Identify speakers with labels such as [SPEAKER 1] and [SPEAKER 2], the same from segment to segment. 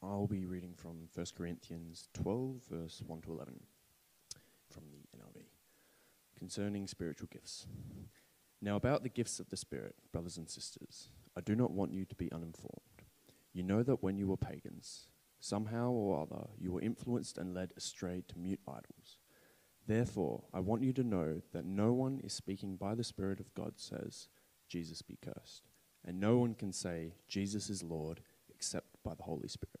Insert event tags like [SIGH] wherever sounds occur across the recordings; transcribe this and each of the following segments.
[SPEAKER 1] I'll be reading from 1 Corinthians 12, verse 1 to 11 from the NIV concerning spiritual gifts. Now, about the gifts of the Spirit, brothers and sisters, I do not want you to be uninformed. You know that when you were pagans, somehow or other you were influenced and led astray to mute idols. Therefore, I want you to know that no one is speaking by the Spirit of God says, Jesus be cursed. And no one can say, Jesus is Lord, except by the Holy Spirit.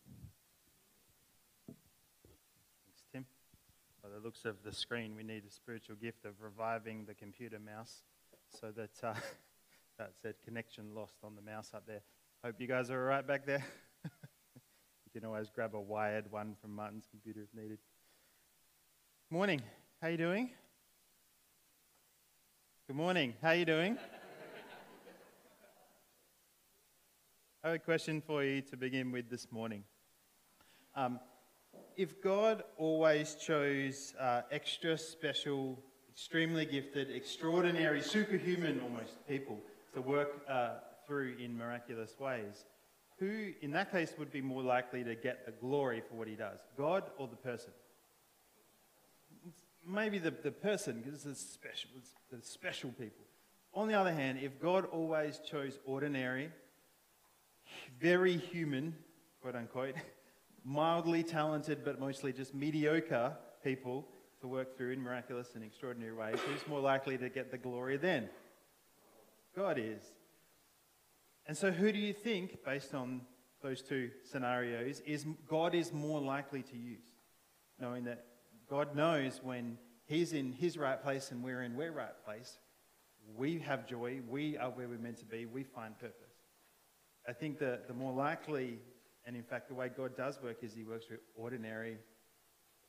[SPEAKER 2] The looks of the screen, we need a spiritual gift of reviving the computer mouse so that uh, [LAUGHS] that said connection lost on the mouse up there. Hope you guys are all right back there. [LAUGHS] you can always grab a wired one from Martin's computer if needed. Morning. How you doing? Good morning. How you doing? [LAUGHS] I have a question for you to begin with this morning. Um, if God always chose uh, extra special, extremely gifted, extraordinary, superhuman almost people to work uh, through in miraculous ways, who in that case would be more likely to get the glory for what he does? God or the person? Maybe the, the person, because it's special, it's the special people. On the other hand, if God always chose ordinary, very human, quote unquote, mildly talented but mostly just mediocre people to work through in miraculous and extraordinary ways, who's more likely to get the glory then? God is. And so, who do you think, based on those two scenarios, is God is more likely to use? Knowing that God knows when He's in His right place and we're in our right place, we have joy, we are where we're meant to be, we find purpose. I think that the more likely, and in fact, the way God does work is He works through ordinary,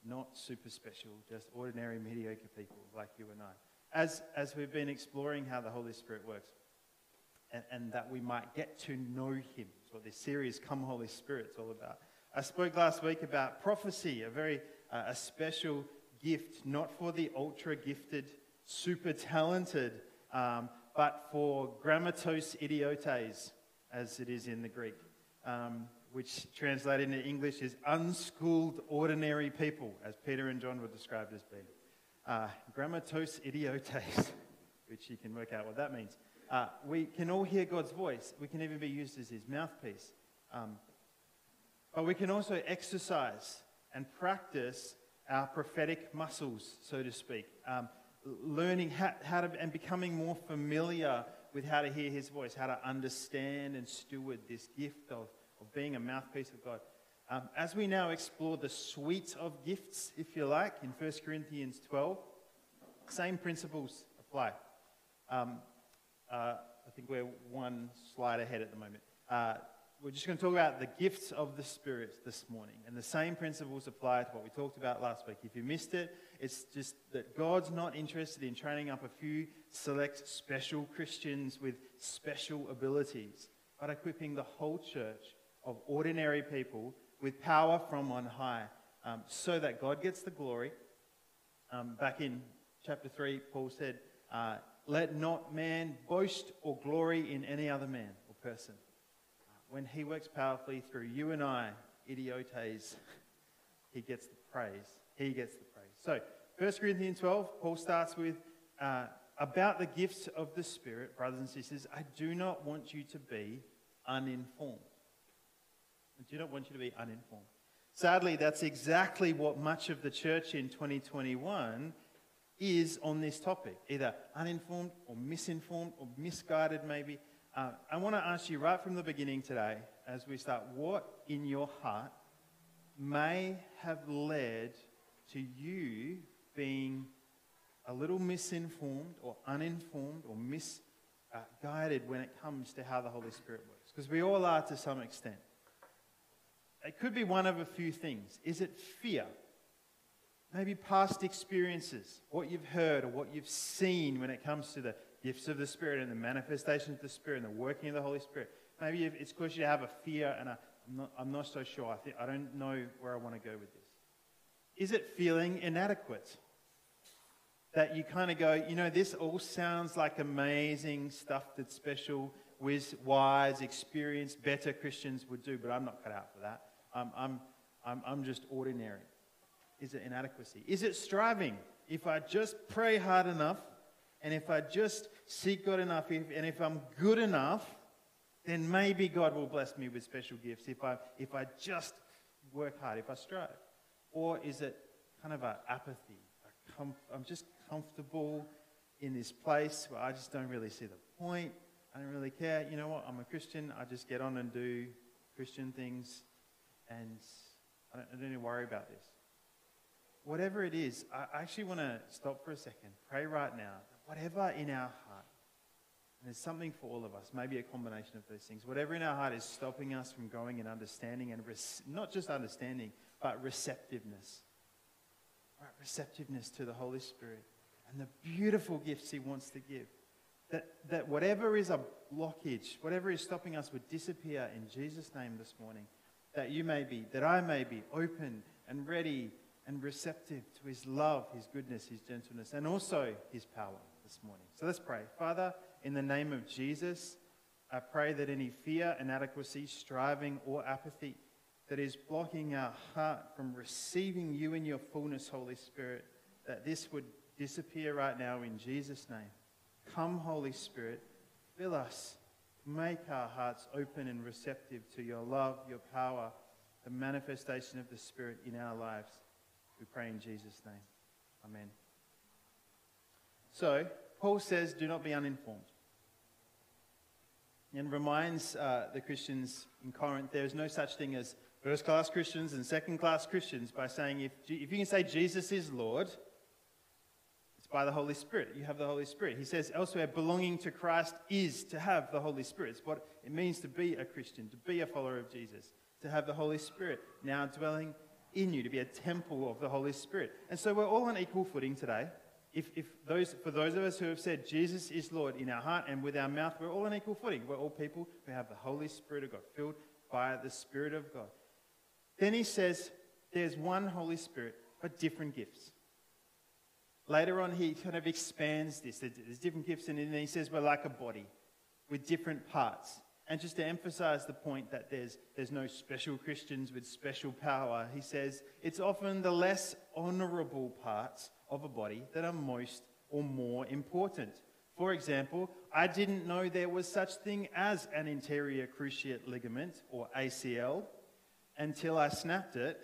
[SPEAKER 2] not super special, just ordinary, mediocre people like you and I as, as we've been exploring how the Holy Spirit works, and, and that we might get to know Him. That's what this series, Come Holy Spirit, is all about. I spoke last week about prophecy, a very uh, a special gift, not for the ultra gifted, super talented, um, but for grammatos idiotes, as it is in the Greek, um, which translated into English is unschooled, ordinary people, as Peter and John were described as being uh, grammatos idiotes, [LAUGHS] which you can work out what that means. Uh, we can all hear God's voice. We can even be used as his mouthpiece. Um, but we can also exercise and practice our prophetic muscles, so to speak, um, learning how, how to and becoming more familiar with how to hear his voice, how to understand and steward this gift of, of being a mouthpiece of God. Um, as we now explore the suite of gifts, if you like, in 1 Corinthians 12, same principles apply. Um, uh, I think we're one slide ahead at the moment. Uh, we're just going to talk about the gifts of the Spirit this morning. And the same principles apply to what we talked about last week. If you missed it, it's just that God's not interested in training up a few select special Christians with special abilities, but equipping the whole church of ordinary people with power from on high, um, so that God gets the glory. Um, back in chapter 3, Paul said, uh, Let not man boast or glory in any other man or person. When he works powerfully through you and I, idiotes, he gets the praise. He gets the praise. So, 1 Corinthians 12, Paul starts with uh, about the gifts of the Spirit, brothers and sisters. I do not want you to be uninformed. I do not want you to be uninformed. Sadly, that's exactly what much of the church in 2021 is on this topic, either uninformed or misinformed or misguided, maybe. Uh, I want to ask you right from the beginning today, as we start, what in your heart may have led to you being a little misinformed or uninformed or misguided when it comes to how the Holy Spirit works? Because we all are to some extent. It could be one of a few things. Is it fear? Maybe past experiences, what you've heard or what you've seen when it comes to the gifts of the Spirit and the manifestations of the Spirit and the working of the Holy Spirit. Maybe it's because you to have a fear, and i am not, I'm not so sure. I, think, I don't know where I want to go with this. Is it feeling inadequate? That you kind of go, you know, this all sounds like amazing stuff that special, wise, experienced, better Christians would do, but I'm not cut out for that. I'm, I'm, I'm, I'm just ordinary. Is it inadequacy? Is it striving? If I just pray hard enough, and if I just seek God enough, if, and if I'm good enough, then maybe God will bless me with special gifts if I, if I just work hard, if I strive. Or is it kind of an apathy? A I'm just comfortable in this place where I just don't really see the point. I don't really care. You know what? I'm a Christian. I just get on and do Christian things, and I don't, I don't need to worry about this whatever it is, I actually want to stop for a second, pray right now, whatever in our heart, and there's something for all of us, maybe a combination of those things, whatever in our heart is stopping us from growing in understanding and not just understanding, but receptiveness. Right, receptiveness to the Holy Spirit and the beautiful gifts He wants to give. That, that whatever is a blockage, whatever is stopping us would disappear in Jesus' name this morning. That you may be, that I may be open and ready and receptive to his love, his goodness, his gentleness, and also his power this morning. So let's pray. Father, in the name of Jesus, I pray that any fear, inadequacy, striving, or apathy that is blocking our heart from receiving you in your fullness, Holy Spirit, that this would disappear right now in Jesus' name. Come, Holy Spirit, fill us. Make our hearts open and receptive to your love, your power, the manifestation of the Spirit in our lives. We pray in Jesus' name. Amen. So, Paul says, do not be uninformed. And reminds uh, the Christians in Corinth there is no such thing as first class Christians and second class Christians by saying if, if you can say Jesus is Lord, by the Holy Spirit. You have the Holy Spirit. He says elsewhere, belonging to Christ is to have the Holy Spirit. It's what it means to be a Christian, to be a follower of Jesus, to have the Holy Spirit now dwelling in you, to be a temple of the Holy Spirit. And so we're all on equal footing today. If, if those, for those of us who have said Jesus is Lord in our heart and with our mouth, we're all on equal footing. We're all people who have the Holy Spirit of God, filled by the Spirit of God. Then he says there's one Holy Spirit, but different gifts. Later on, he kind of expands this. There's different gifts, and then he says we're like a body with different parts. And just to emphasize the point that there's, there's no special Christians with special power, he says it's often the less honorable parts of a body that are most or more important. For example, I didn't know there was such thing as an anterior cruciate ligament or ACL until I snapped it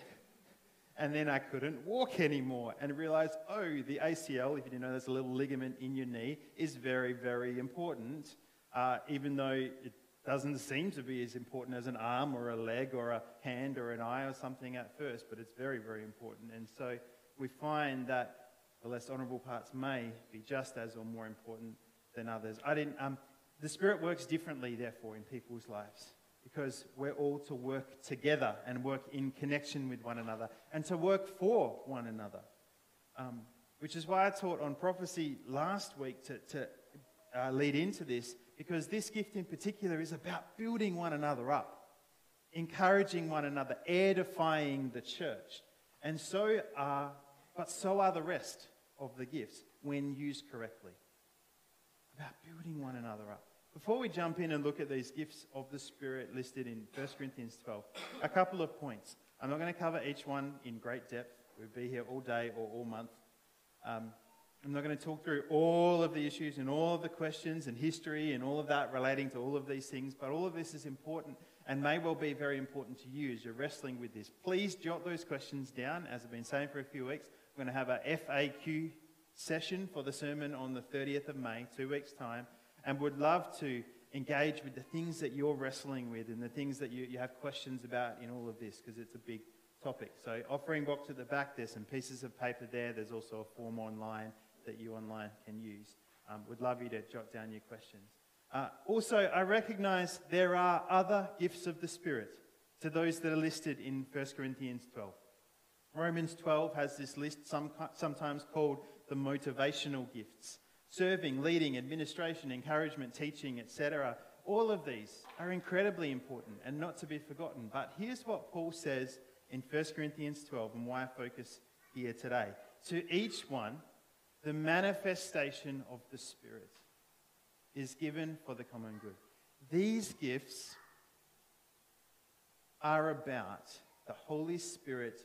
[SPEAKER 2] and then I couldn't walk anymore and realized, oh, the ACL, if you didn't know, there's a little ligament in your knee, is very, very important, uh, even though it doesn't seem to be as important as an arm or a leg or a hand or an eye or something at first, but it's very, very important. And so we find that the less honourable parts may be just as or more important than others. I didn't, um, the Spirit works differently, therefore, in people's lives because we're all to work together and work in connection with one another and to work for one another. Um, which is why I taught on prophecy last week to, to uh, lead into this because this gift in particular is about building one another up, encouraging one another, edifying the church. And so are, but so are the rest of the gifts when used correctly. About building one another up. Before we jump in and look at these gifts of the Spirit listed in 1 Corinthians 12, a couple of points. I'm not going to cover each one in great depth. We'd be here all day or all month. Um, I'm not going to talk through all of the issues and all of the questions and history and all of that relating to all of these things, but all of this is important and may well be very important to you as you're wrestling with this. Please jot those questions down. As I've been saying for a few weeks, we're going to have a FAQ session for the sermon on the 30th of May, two weeks' time, and would love to engage with the things that you're wrestling with and the things that you, you have questions about in all of this, because it's a big topic. So, offering box at the back, there's some pieces of paper there. There's also a form online that you online can use. Um, would love you to jot down your questions. Uh, also, I recognize there are other gifts of the Spirit to those that are listed in 1 Corinthians 12. Romans 12 has this list, some, sometimes called the motivational gifts serving, leading, administration, encouragement, teaching, etc. All of these are incredibly important and not to be forgotten. But here's what Paul says in 1 Corinthians 12 and why I focus here today. To each one, the manifestation of the Spirit is given for the common good. These gifts are about the Holy Spirit,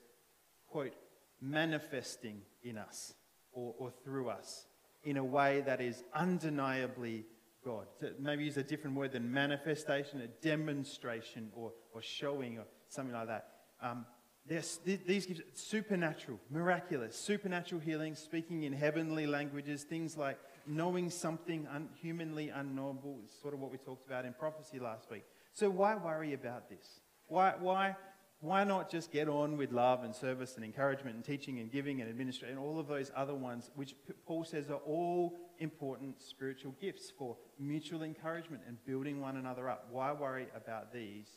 [SPEAKER 2] quote, manifesting in us or, or through us in a way that is undeniably God. To maybe use a different word than manifestation, a demonstration or, or showing or something like that. Um, these gifts supernatural, miraculous, supernatural healing, speaking in heavenly languages, things like knowing something un- humanly unknowable, is sort of what we talked about in prophecy last week. So why worry about this? Why, why, why not just get on with love and service and encouragement and teaching and giving and administration and all of those other ones, which Paul says are all important spiritual gifts for mutual encouragement and building one another up? Why worry about these?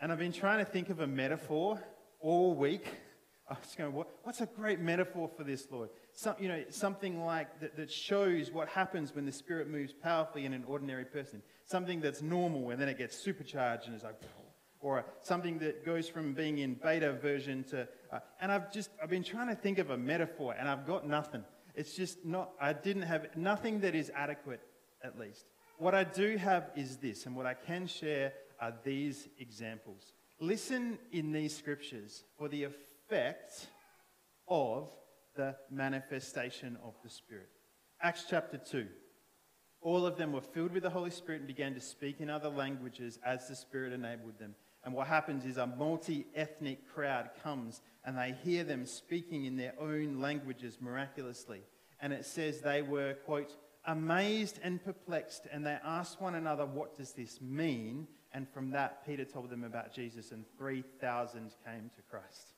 [SPEAKER 2] And I've been trying to think of a metaphor all week. [LAUGHS] I was going, what, what's a great metaphor for this, Lord? Some, you know, something like that, that shows what happens when the Spirit moves powerfully in an ordinary person. Something that's normal and then it gets supercharged and is like, or something that goes from being in beta version to. Uh, and I've just I've been trying to think of a metaphor, and I've got nothing. It's just not. I didn't have nothing that is adequate, at least. What I do have is this, and what I can share are these examples. Listen in these scriptures for the effect of the manifestation of the Spirit. Acts chapter 2. All of them were filled with the Holy Spirit and began to speak in other languages as the Spirit enabled them. And what happens is a multi ethnic crowd comes and they hear them speaking in their own languages miraculously. And it says they were, quote, amazed and perplexed, and they asked one another, What does this mean? And from that, Peter told them about Jesus, and 3,000 came to Christ.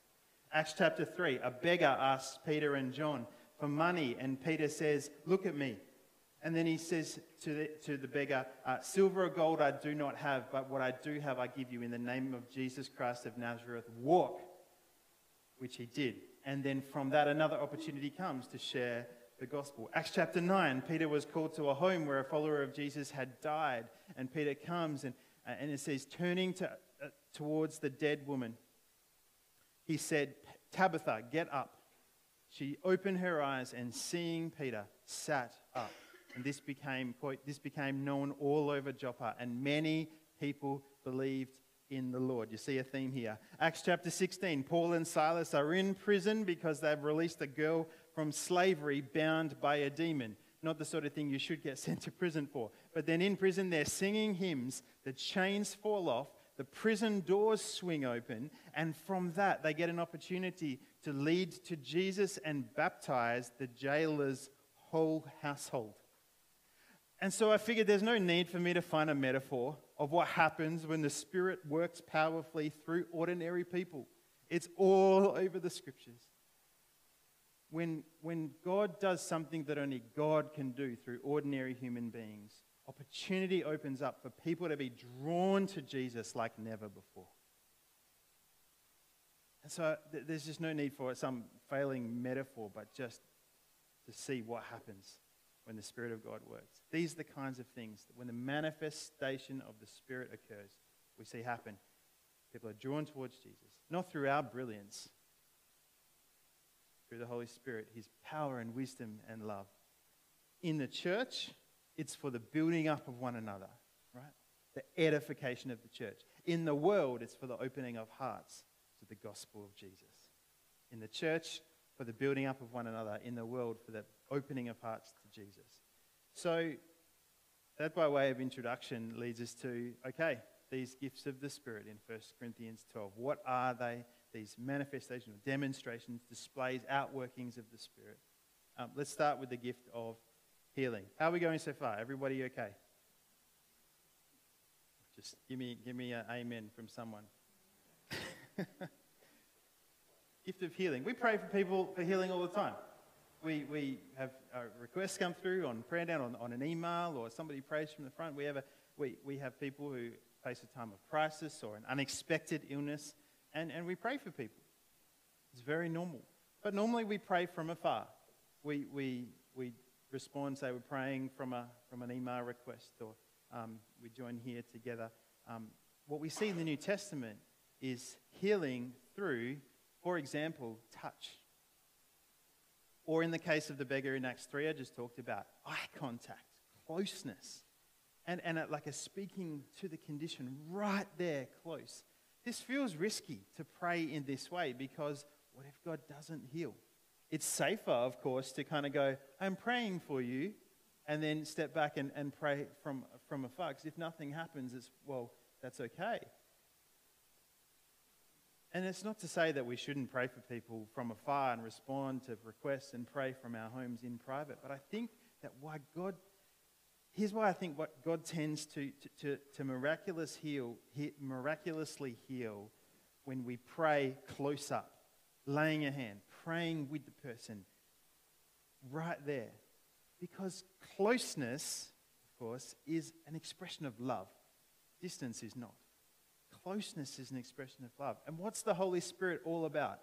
[SPEAKER 2] Acts chapter 3, a beggar asks Peter and John for money, and Peter says, Look at me. And then he says to the, to the beggar, uh, Silver or gold I do not have, but what I do have I give you in the name of Jesus Christ of Nazareth. Walk, which he did. And then from that, another opportunity comes to share the gospel. Acts chapter 9, Peter was called to a home where a follower of Jesus had died. And Peter comes and, uh, and it says, turning to, uh, towards the dead woman, he said, Tabitha, get up. She opened her eyes and seeing Peter, sat up. And this became, this became known all over Joppa, and many people believed in the Lord. You see a theme here. Acts chapter 16 Paul and Silas are in prison because they've released a girl from slavery bound by a demon. Not the sort of thing you should get [LAUGHS] sent to prison for. But then in prison, they're singing hymns, the chains fall off, the prison doors swing open, and from that, they get an opportunity to lead to Jesus and baptize the jailer's whole household. And so I figured there's no need for me to find a metaphor of what happens when the Spirit works powerfully through ordinary people. It's all over the scriptures. When, when God does something that only God can do through ordinary human beings, opportunity opens up for people to be drawn to Jesus like never before. And so th- there's just no need for some failing metaphor, but just to see what happens when the Spirit of God works. These are the kinds of things that when the manifestation of the Spirit occurs, we see happen. People are drawn towards Jesus, not through our brilliance, through the Holy Spirit, His power and wisdom and love. In the church, it's for the building up of one another, right? The edification of the church. In the world, it's for the opening of hearts to the gospel of Jesus. In the church, for the building up of one another. In the world, for the opening of hearts Jesus. So, that by way of introduction leads us to okay, these gifts of the Spirit in 1 Corinthians 12. What are they? These manifestations, demonstrations, displays, outworkings of the Spirit. Um, let's start with the gift of healing. How are we going so far? Everybody okay? Just give me, give me an amen from someone. [LAUGHS] gift of healing. We pray for people for healing all the time. We, we have requests come through on prayer down on, on an email or somebody prays from the front. We have, a, we, we have people who face a time of crisis or an unexpected illness, and, and we pray for people. It's very normal. But normally we pray from afar. We, we, we respond, say we're praying from, a, from an email request, or um, we join here together. Um, what we see in the New Testament is healing through, for example, touch. Or in the case of the beggar in Acts 3, I just talked about eye contact, closeness, and, and like a speaking to the condition right there, close. This feels risky to pray in this way because what if God doesn't heal? It's safer, of course, to kind of go, I'm praying for you, and then step back and, and pray from, from afar. Because if nothing happens, it's, well, that's okay. And it's not to say that we shouldn't pray for people from afar and respond to requests and pray from our homes in private. But I think that why God, here's why I think what God tends to, to, to miraculous heal, miraculously heal when we pray close up, laying a hand, praying with the person right there. Because closeness, of course, is an expression of love. Distance is not closeness is an expression of love. And what's the Holy Spirit all about?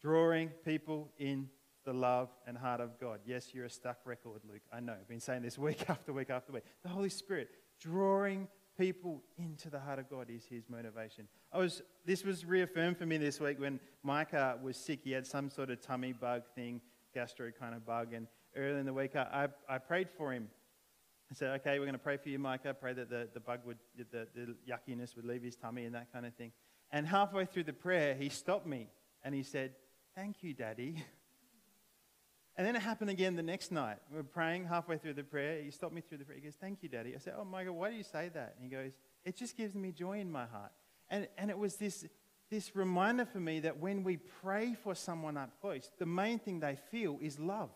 [SPEAKER 2] Drawing people in the love and heart of God. Yes, you're a stuck record, Luke. I know. I've been saying this [LAUGHS] week after week after week. The Holy Spirit drawing people into the heart of God is his motivation. I was, this was reaffirmed for me this week when Micah was sick. He had some sort of tummy bug thing, gastro kind of bug. And early in the week, I, I prayed for him I said, okay, we're going to pray for you, Micah. Pray that the, the bug would, the, the yuckiness would leave his tummy and that kind of thing. And halfway through the prayer, he stopped me and he said, thank you, Daddy. And then it happened again the next night. We were praying halfway through the prayer. He stopped me through the prayer. He goes, thank you, Daddy. I said, oh, Micah, why do you say that? And he goes, it just gives me joy in my heart. And, and it was this, this reminder for me that when we pray for someone up close, the main thing they feel is loved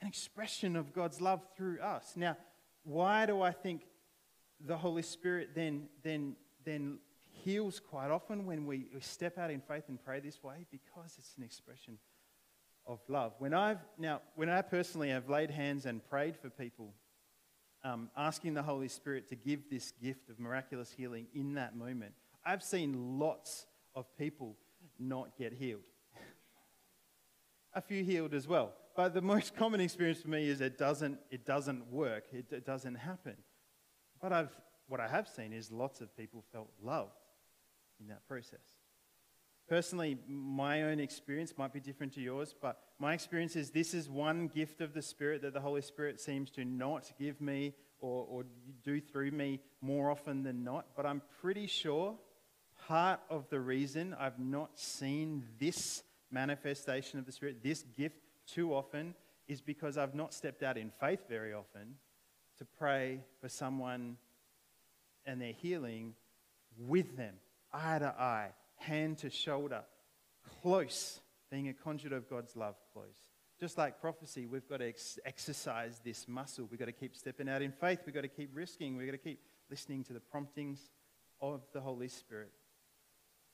[SPEAKER 2] an expression of God's love through us. Now, why do I think the Holy Spirit then, then, then heals quite often when we, we step out in faith and pray this way? Because it's an expression of love. When I've, now, when I personally have laid hands and prayed for people, um, asking the Holy Spirit to give this gift of miraculous healing in that moment, I've seen lots of people not get healed. [LAUGHS] A few healed as well. But the most common experience for me is it doesn't, it doesn't work, it, it doesn't happen. But I've, what I have seen is lots of people felt loved in that process. Personally, my own experience might be different to yours, but my experience is this is one gift of the Spirit that the Holy Spirit seems to not give me or, or do through me more often than not. But I'm pretty sure part of the reason I've not seen this manifestation of the Spirit, this gift, too often is because I've not stepped out in faith very often to pray for someone and their healing with them, eye to eye, hand to shoulder, close, being a conduit of God's love close. Just like prophecy, we've got to ex- exercise this muscle. We've got to keep stepping out in faith. We've got to keep risking. We've got to keep listening to the promptings of the Holy Spirit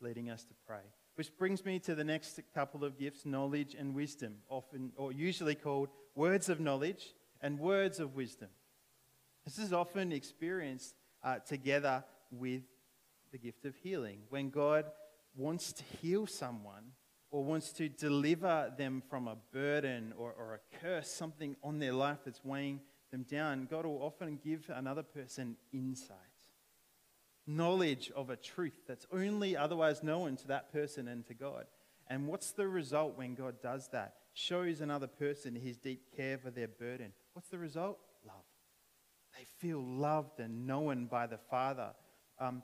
[SPEAKER 2] leading us to pray. Which brings me to the next couple of gifts knowledge and wisdom, often or usually called words of knowledge and words of wisdom. This is often experienced uh, together with the gift of healing. When God wants to heal someone or wants to deliver them from a burden or, or a curse, something on their life that's weighing them down, God will often give another person insight knowledge of a truth that's only otherwise known to that person and to God. And what's the result when God does that? Shows another person his deep care for their burden. What's the result? Love. They feel loved and known by the Father. Um,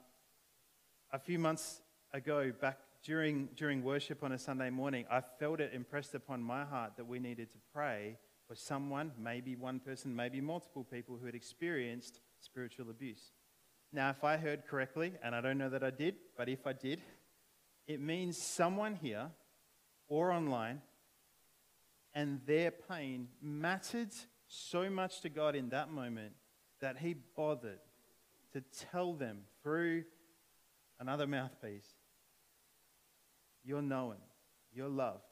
[SPEAKER 2] a few months ago, back during, during worship on a Sunday morning, I felt it impressed upon my heart that we needed to pray for someone, maybe one person, maybe multiple people who had experienced spiritual abuse. Now, if I heard correctly, and I don't know that I did, but if I did, it means someone here or online and their pain mattered so much to God in that moment that He bothered to tell them through another mouthpiece You're known, you're loved,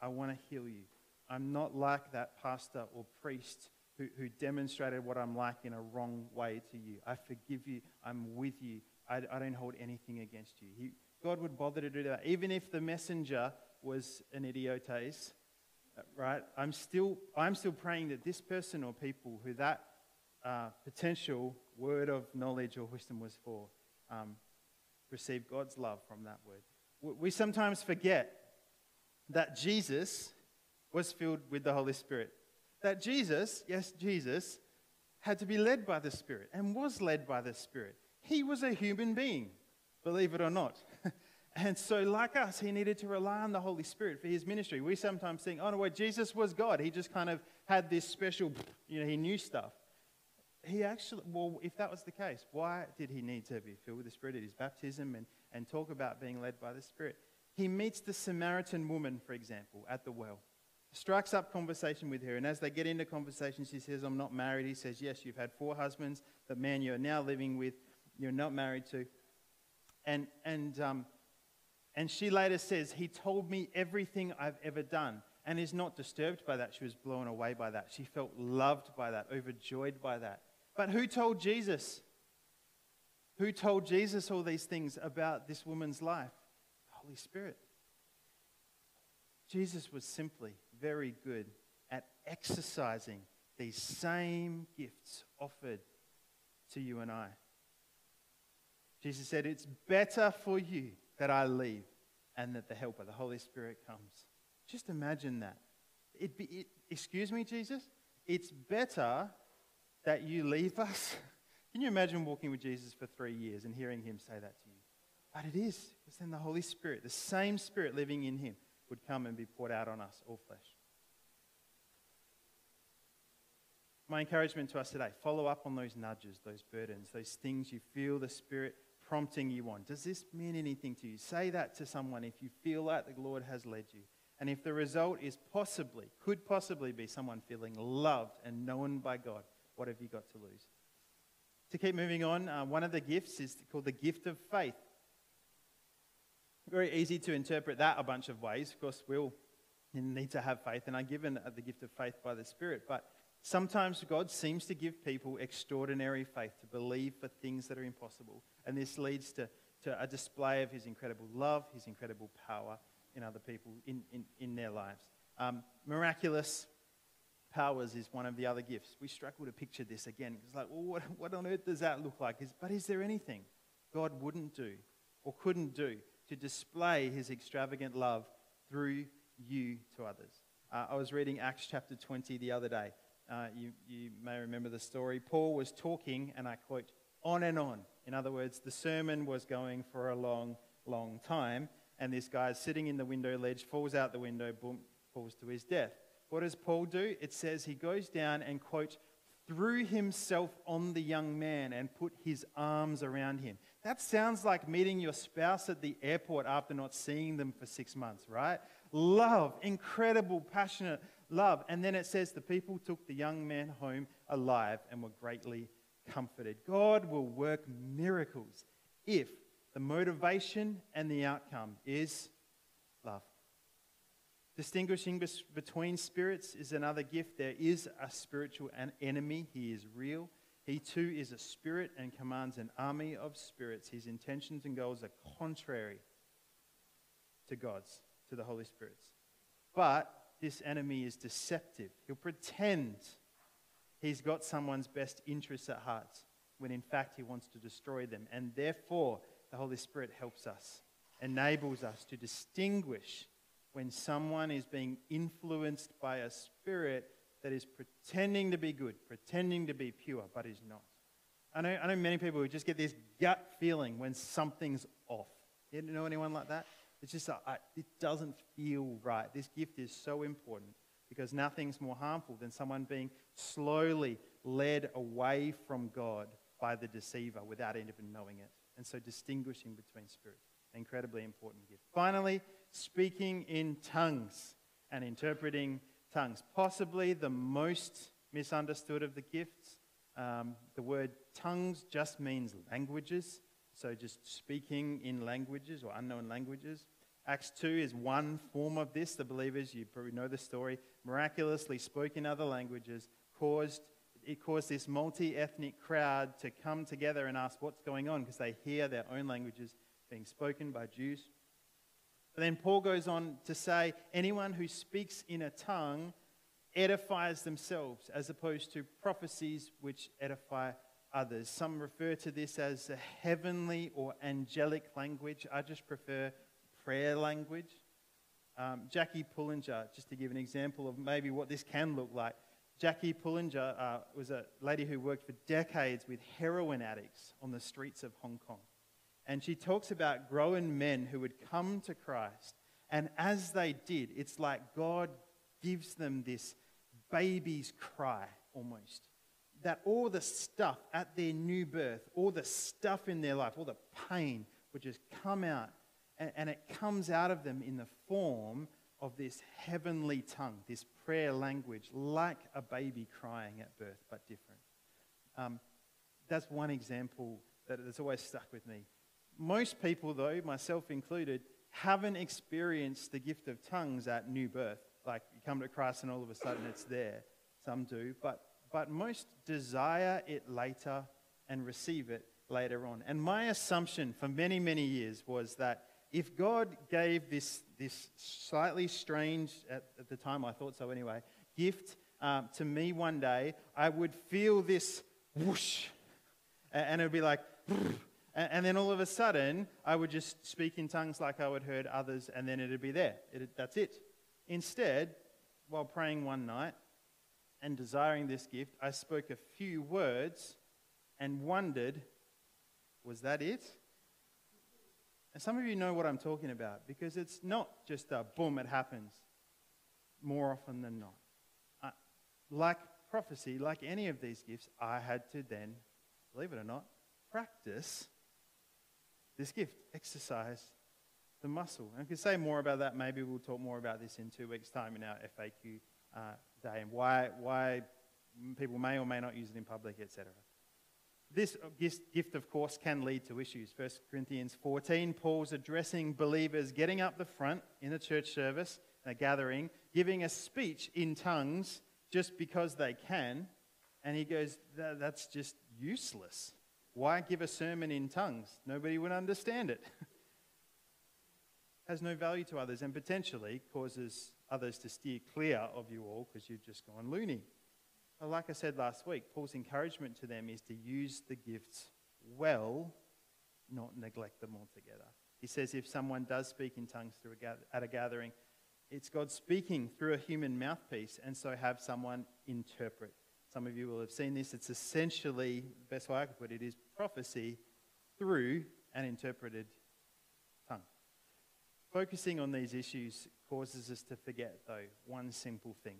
[SPEAKER 2] I want to heal you. I'm not like that pastor or priest who, who demonstrated what I'm like in a wrong way to you. I forgive you, I'm with you, I, I don't hold anything against you. He, God would bother to do that. Even if the messenger was an idiotes, uh, right? I'm still, I'm still praying that this person or people who that uh, potential word of knowledge or wisdom was for um, receive God's love from that word. We sometimes forget that Jesus was filled with the Holy Spirit. That Jesus, yes, Jesus, had to be led by the Spirit and was led by the Spirit. He was a human being, believe it or not. [LAUGHS] and so, like us, he needed to rely on the Holy Spirit for his ministry. We sometimes think, oh no, wait, Jesus was God. He just kind of had this special, [SNIFFS] you know, he knew stuff. He actually, well, if that was the case, why did he need to be filled with the Spirit at his baptism and, and talk about being led by the Spirit? He meets the Samaritan woman, for example, at the well strikes up conversation with her. And as they get into conversation, she says, I'm not married. He says, Yes, you've had four husbands. The man you're now living with, you're not married to. And, and, um, and she later says, He told me everything I've ever done and is not disturbed by that. She was blown away by that. She felt loved by that, overjoyed by that. But who told Jesus? Who told Jesus all these things about this woman's life? The Holy Spirit. Jesus was simply very good at exercising these same gifts offered to you and I. Jesus said, It's better for you that I leave and that the Helper, the Holy Spirit, comes. Just imagine that. It be, it, excuse me, Jesus? It's better that you leave us. [LAUGHS] Can you imagine walking with Jesus for three years and hearing him say that to you? But it is, because then the Holy Spirit, the same Spirit living in him, would come and be poured out on us, all flesh. My encouragement to us today follow up on those nudges, those burdens, those things you feel the Spirit prompting you on. Does this mean anything to you? Say that to someone if you feel like the Lord has led you. And if the result is possibly, could possibly be someone feeling loved and known by God, what have you got to lose? To keep moving on, uh, one of the gifts is called the gift of faith. Very easy to interpret that a bunch of ways. Of course, we'll need to have faith and are given the gift of faith by the Spirit. But sometimes God seems to give people extraordinary faith to believe for things that are impossible. And this leads to, to a display of His incredible love, His incredible power in other people, in, in, in their lives. Um, miraculous powers is one of the other gifts. We struggle to picture this again. It's like, well, what, what on earth does that look like? Is, but is there anything God wouldn't do or couldn't do to display his extravagant love through you to others. Uh, I was reading Acts chapter 20 the other day. Uh, you, you may remember the story. Paul was talking, and I quote, on and on. In other words, the sermon was going for a long, long time, and this guy is sitting in the window ledge, falls out the window, boom, falls to his death. What does Paul do? It says he goes down and, quote, threw himself on the young man and put his arms around him. That sounds like meeting your spouse at the airport after not seeing them for six months, right? Love, incredible, passionate love. And then it says the people took the young man home alive and were greatly comforted. God will work miracles if the motivation and the outcome is love. Distinguishing between spirits is another gift. There is a spiritual enemy, he is real. He too is a spirit and commands an army of spirits. His intentions and goals are contrary to God's, to the Holy Spirit's. But this enemy is deceptive. He'll pretend he's got someone's best interests at heart when in fact he wants to destroy them. And therefore, the Holy Spirit helps us, enables us to distinguish when someone is being influenced by a spirit that is pretending to be good, pretending to be pure, but is not. I know, I know many people who just get this gut feeling when something's off. You know anyone like that? It's just, uh, it doesn't feel right. This gift is so important because nothing's more harmful than someone being slowly led away from God by the deceiver without even knowing it. And so distinguishing between spirits, incredibly important gift. Finally, speaking in tongues and interpreting tongues. Possibly the most misunderstood of the gifts. Um, the word tongues just means languages, so just speaking in languages or unknown languages. Acts 2 is one form of this. The believers, you probably know the story, miraculously spoke in other languages, caused it caused this multi-ethnic crowd to come together and ask what's going on because they hear their own languages being spoken by Jews. But then Paul goes on to say anyone who speaks in a tongue edifies themselves as opposed to prophecies which edify others. Some refer to this as a heavenly or angelic language. I just prefer prayer language. Um, Jackie Pullinger, just to give an example of maybe what this can look like. Jackie Pullinger uh, was a lady who worked for decades with heroin addicts on the streets of Hong Kong. And she talks about grown men who would come to Christ. And as they did, it's like God gives them this baby's cry almost. That all the stuff at their new birth, all the stuff in their life, all the pain would just come out. And, and it comes out of them in the form of this heavenly tongue, this prayer language, like a baby crying at birth, but different. Um, that's one example that has always stuck with me. Most people, though, myself included, haven't experienced the gift of tongues at new birth. Like you come to Christ and all of a sudden it's there. Some do, but, but most desire it later and receive it later on. And my assumption for many, many years was that if God gave this, this slightly strange, at, at the time I thought so anyway, gift um, to me one day, I would feel this whoosh, and it would be like, and, and, then all of a sudden, I would just speak in tongues like I would heard others, and then it'd be there. It, that's it. Instead, while praying one night and desiring this gift, I spoke a few words and wondered, was that it? And some of you know what I'm talking about because it's not just a boom, it happens more often than not. Uh, like prophecy, like any of these gifts, I had to then, believe it or not, practice this gift, exercise the muscle. And I could say more about that. Maybe we'll talk more about this in two weeks' time in our FAQ uh, day and why, why people may or may not use it in public, etc. This gift, of course, can lead to issues. 1 Corinthians 14, Paul's addressing believers getting up the front in a church service, a gathering, giving a speech in tongues just because they can. And he goes, That's just useless. Why give a sermon in tongues? Nobody would understand it. [LAUGHS] Has no value to others and potentially causes others to steer clear of you all because you've just gone loony. Well, like I said last week, Paul's encouragement to them is to use the gifts well, not neglect them altogether. He says if someone does speak in tongues a at a gathering, it's God speaking through a human mouthpiece, and so have someone interpret. Some of you will have seen this. It's essentially, the best way I could put it, is prophecy through an interpreted tongue. Focusing on these issues causes us to forget, though, one simple thing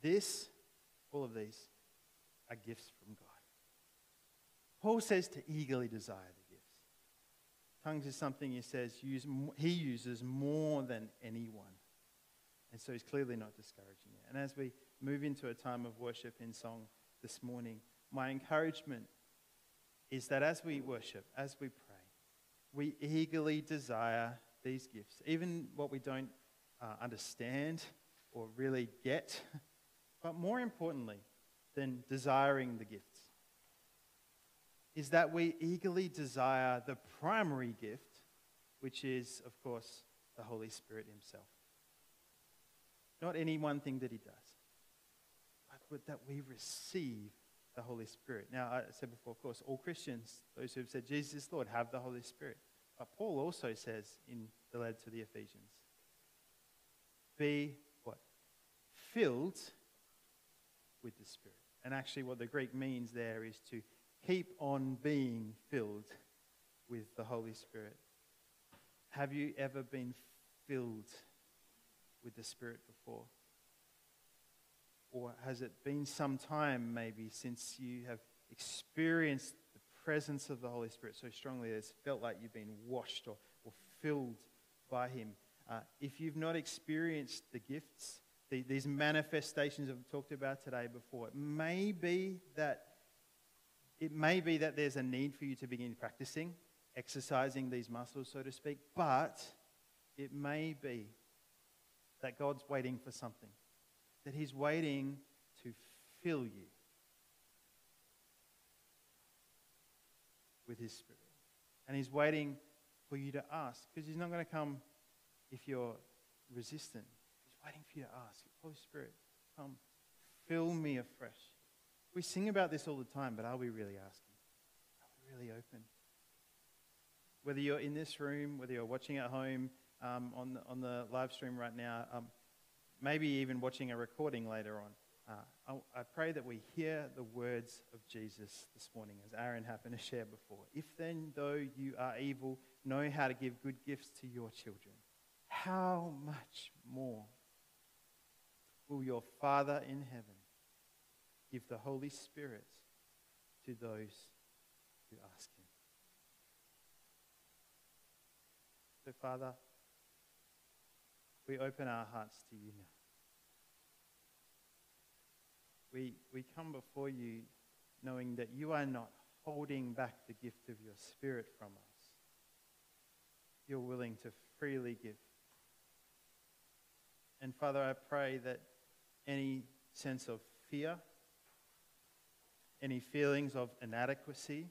[SPEAKER 2] this, all of these, are gifts from God. Paul says to eagerly desire the gifts. Tongues is something he says use, he uses more than anyone. And so he's clearly not discouraging it. And as we move into a time of worship in song this morning, my encouragement is that as we worship, as we pray, we eagerly desire these gifts, even what we don't uh, understand or really get. [LAUGHS] But more importantly than desiring the gifts is that we eagerly desire the primary gift, which is, of course, the Holy Spirit Himself. Not any one thing that He does, but that we receive the Holy Spirit. Now, I said before, of course, all Christians, those who have said Jesus is Lord, have the Holy Spirit. But Paul also says in the letter to the Ephesians, be what? Filled with the Spirit. And actually, what the Greek means there is to keep on being filled with the Holy Spirit. Have you ever been filled with the Spirit before? Or has it been some time maybe since you have experienced the presence of the Holy Spirit so strongly that it's felt like you've been washed or, or filled by Him? Uh, if you've not experienced the gifts, the, these manifestations I've talked about today before, it may be that it may be that there's a need for you to begin practicing, exercising these muscles, so to speak, but it may be that God's waiting for something, that He's waiting to fill you with His Spirit. And He's waiting for you to ask, because He's not going to come if you're resistant. He's waiting for you to ask, Holy Spirit, come, fill me afresh. We sing about this all the time, but are we really asking? Are we really open? Whether you're in this room, whether you're watching at home um, on, the, on the live stream right now, um, maybe even watching a recording later on, uh, I, I pray that we hear the words of Jesus this morning, as Aaron happened to share before. If then, though you are evil, know how to give good gifts to your children, how much more will your Father in heaven give the Holy Spirit to those who ask Him? So, Father, we open our hearts to you now. We, we come before you knowing that you are not holding back the gift of your Spirit from us. You're willing to freely give. And Father, I pray that any sense of fear, any feelings of inadequacy,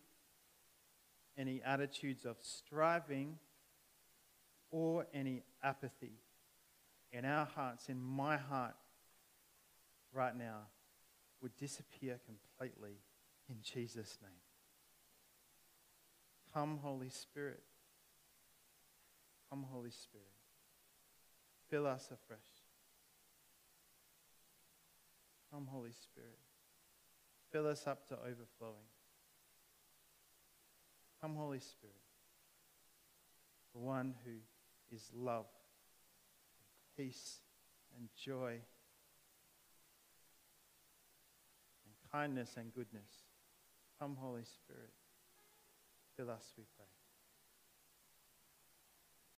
[SPEAKER 2] any attitudes of striving, or any apathy in our hearts, in my heart right now, would disappear completely in Jesus' name. Come, Holy Spirit. Come, Holy Spirit. Fill us afresh. Come, Holy Spirit. Fill us up to overflowing. Come, Holy Spirit. The one who is love, and peace, and joy, and kindness and goodness. Come, Holy Spirit. Fill us, we pray.